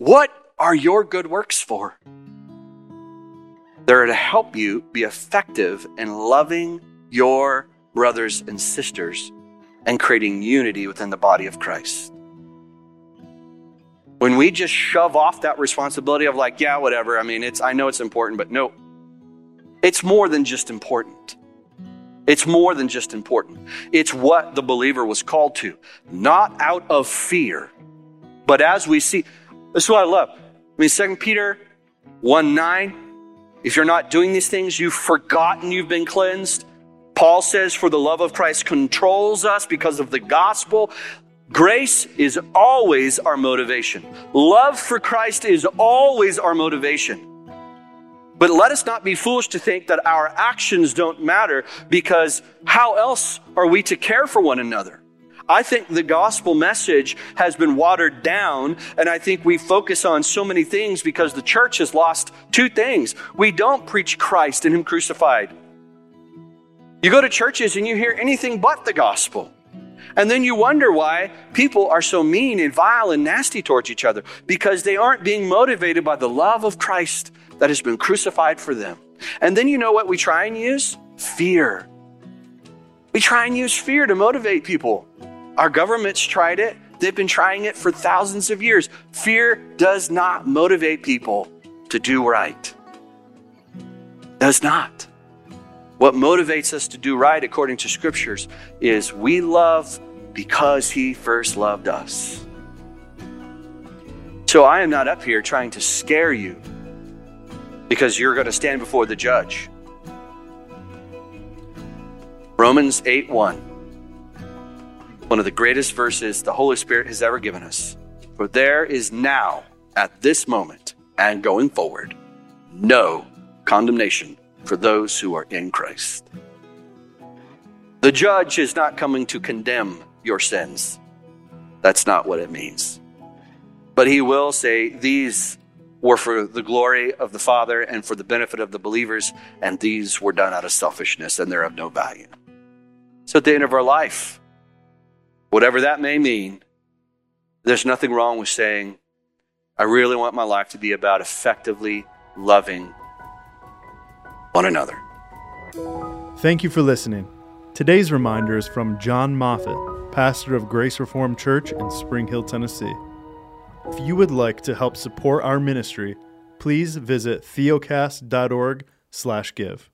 What are your good works for? They're to help you be effective in loving your brothers and sisters and creating unity within the body of Christ. When we just shove off that responsibility of like, yeah, whatever, I mean, it's I know it's important, but no. It's more than just important. It's more than just important. It's what the believer was called to, not out of fear, but as we see. This is what I love. I mean, 2 Peter 1 9, if you're not doing these things, you've forgotten you've been cleansed. Paul says, For the love of Christ controls us because of the gospel. Grace is always our motivation. Love for Christ is always our motivation. But let us not be foolish to think that our actions don't matter because how else are we to care for one another? I think the gospel message has been watered down, and I think we focus on so many things because the church has lost two things. We don't preach Christ and Him crucified. You go to churches and you hear anything but the gospel. And then you wonder why people are so mean and vile and nasty towards each other because they aren't being motivated by the love of Christ that has been crucified for them. And then you know what we try and use? Fear. We try and use fear to motivate people. Our government's tried it, they've been trying it for thousands of years. Fear does not motivate people to do right. Does not. What motivates us to do right according to scriptures is we love because he first loved us. So I am not up here trying to scare you because you're going to stand before the judge. Romans 8 1. One of the greatest verses the Holy Spirit has ever given us. For there is now, at this moment, and going forward, no condemnation for those who are in Christ. The judge is not coming to condemn your sins. That's not what it means. But he will say, These were for the glory of the Father and for the benefit of the believers, and these were done out of selfishness and they're of no value. So at the end of our life, whatever that may mean, there's nothing wrong with saying, I really want my life to be about effectively loving one another. Thank you for listening. Today's reminder is from Jon Moffitt, pastor of Grace Reformed Church in Spring Hill, Tennessee. If you would like to help support our ministry, please visit theocast.org/give.